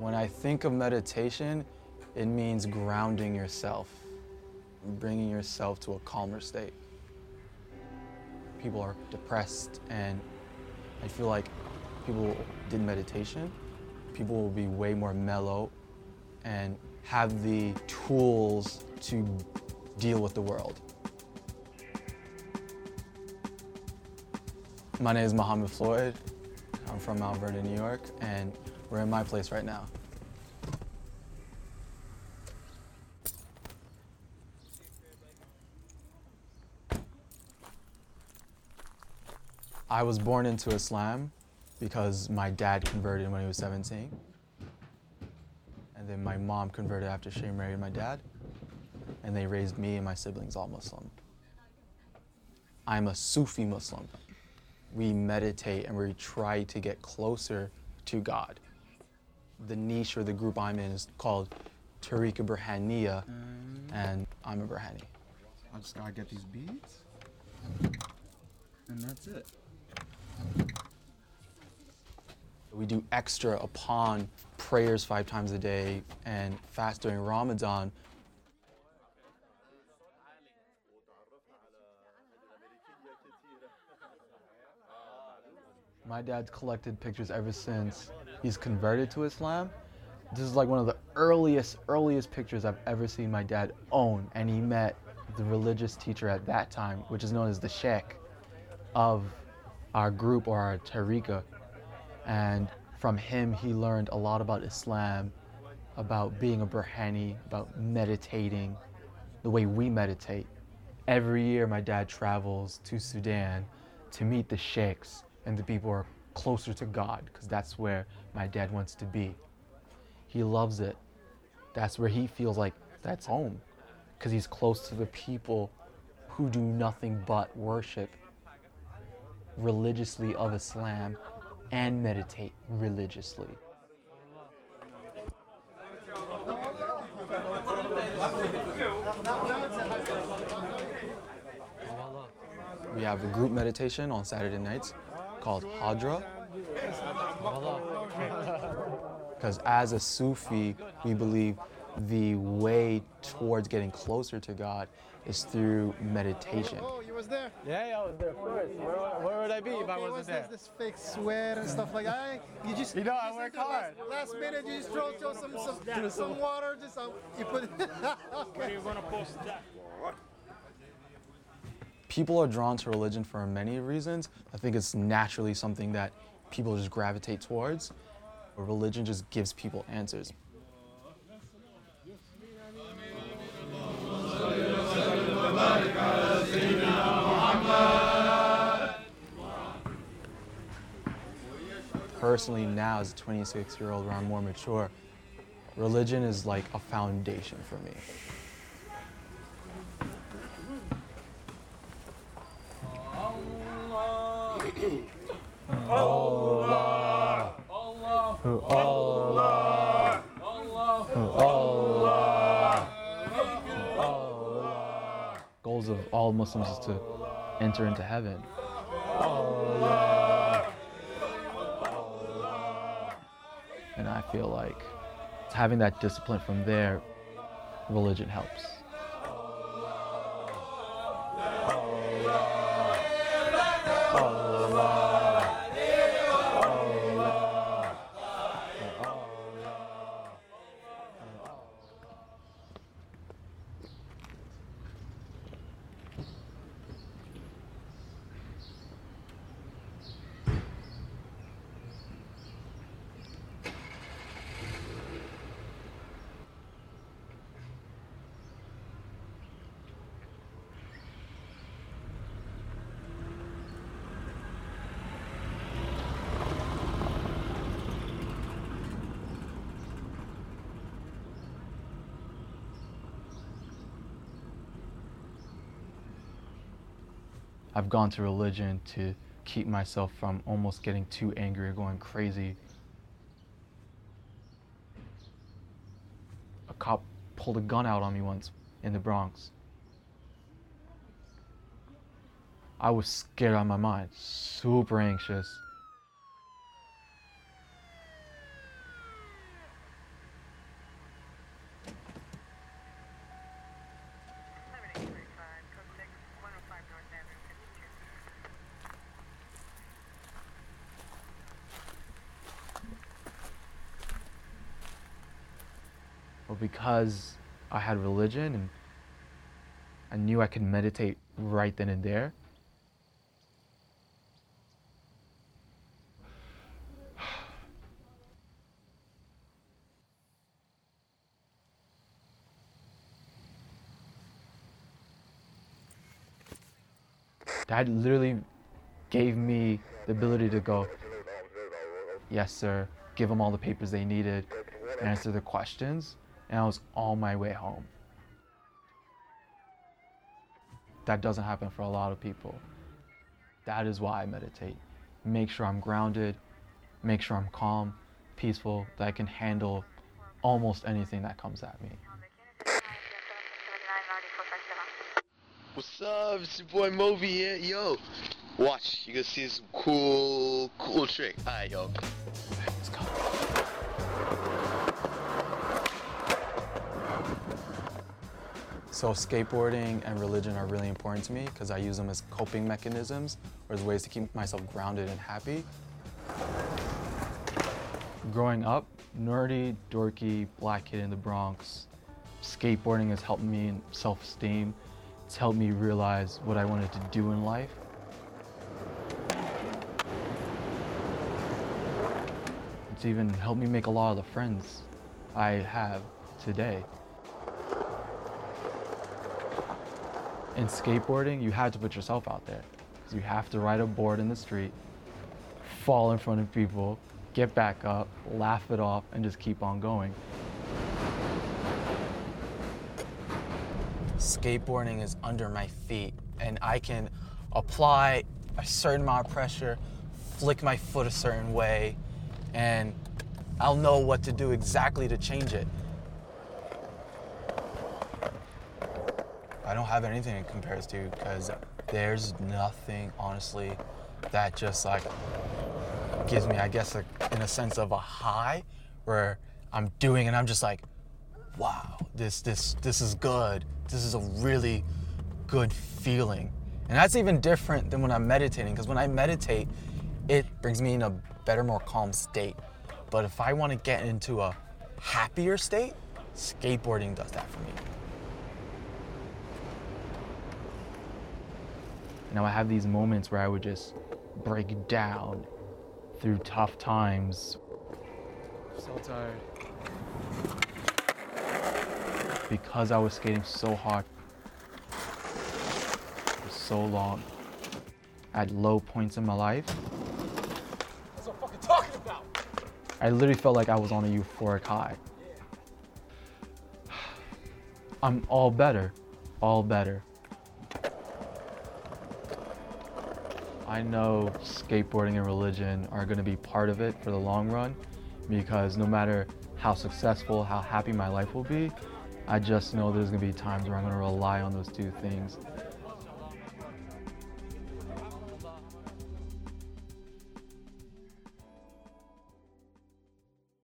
When I think of meditation, it means grounding yourself, bringing yourself to a calmer state. People are depressed, and I feel like people did meditation, people will be way more mellow and have the tools to deal with the world. My name is Muhammad Floyd. I'm from Mount Vernon, New York, and we're in my place right now. I was born into Islam because my dad converted when he was 17. And then my mom converted after she married my dad. And they raised me and my siblings all Muslim. I'm a Sufi Muslim. We meditate and we try to get closer to God. The niche or the group I'm in is called Tariqa Burhaniya, and I'm a Burhani. I just gotta get these beads, and that's it. We do extra upon prayers five times a day and fast during Ramadan. My dad's collected pictures ever since he's converted to Islam. This is like one of the earliest, earliest pictures I've ever seen my dad own. And he met the religious teacher at that time, which is known as the Sheikh of our group or our tariqa. And from him, he learned a lot about Islam, about being a Burhani, about meditating, the way we meditate. Every year, my dad travels to Sudan to meet the sheikhs and the people are closer to God, because that's where my dad wants to be. He loves it. That's where he feels like that's home, because he's close to the people who do nothing but worship religiously of Islam and meditate religiously. We have a group meditation on Saturday nights called Hadra. Because as a Sufi, we believe the way towards getting closer to God is through meditation. Oh, you was there? Yeah, I was there first. Where, where would I be if I wasn't what's there? this, this fake sweat and stuff like that? You just You know, I work hard. Last, last minute, you just throw, throw some some, some water, just uh, you put. okay. People are drawn to religion for many reasons. I think it's naturally something that people just gravitate towards. Religion just gives people answers. Personally, now as a 26 year old, where I'm more mature, religion is like a foundation for me. Goals of all Muslims is to enter into heaven. And I feel like having that discipline from there, religion helps. Allah. I've gone to religion to keep myself from almost getting too angry or going crazy. A cop pulled a gun out on me once in the Bronx. I was scared out of my mind, super anxious. But because I had religion and I knew I could meditate right then and there, Dad literally gave me the ability to go, yes, sir, give them all the papers they needed, answer the questions, and I was on my way home. That doesn't happen for a lot of people. That is why I meditate. Make sure I'm grounded, make sure I'm calm, peaceful, that I can handle almost anything that comes at me. What's up? It's your boy Moby here. Yo, watch. You gonna see some cool, cool trick. Alright, yo. So skateboarding and religion are really important to me because I use them as coping mechanisms or as ways to keep myself grounded and happy. Growing up, nerdy, dorky, black kid in the Bronx, skateboarding has helped me in self-esteem. It's helped me realize what I wanted to do in life. It's even helped me make a lot of the friends I have today. In skateboarding, you had to put yourself out there. 'cause you have to ride a board in the street, fall in front of people, get back up, laugh it off, and just keep on going. Skateboarding is under my feet, and I can apply a certain amount of pressure, flick my foot a certain way, and I'll know what to do exactly to change it. I don't have anything it compares to because there's nothing, honestly, that just like gives me, I guess, like, in a sense of a high where I'm doing and I'm just like, wow, this this this is good. This is a really good feeling. And that's even different than when I'm meditating because when I meditate, it brings me in a better, more calm state. But if I want to get into a happier state, skateboarding does that for me. Now I have these moments where I would just break down through tough times So tired. because I was skating so hard for so long at low points in my life. That's what I'm fucking talking about. I literally felt like I was on a euphoric high. I'm all better, all better. I know skateboarding and religion are going to be part of it for the long run because no matter how successful, how happy my life will be, I just know there's going to be times where I'm going to rely on those two things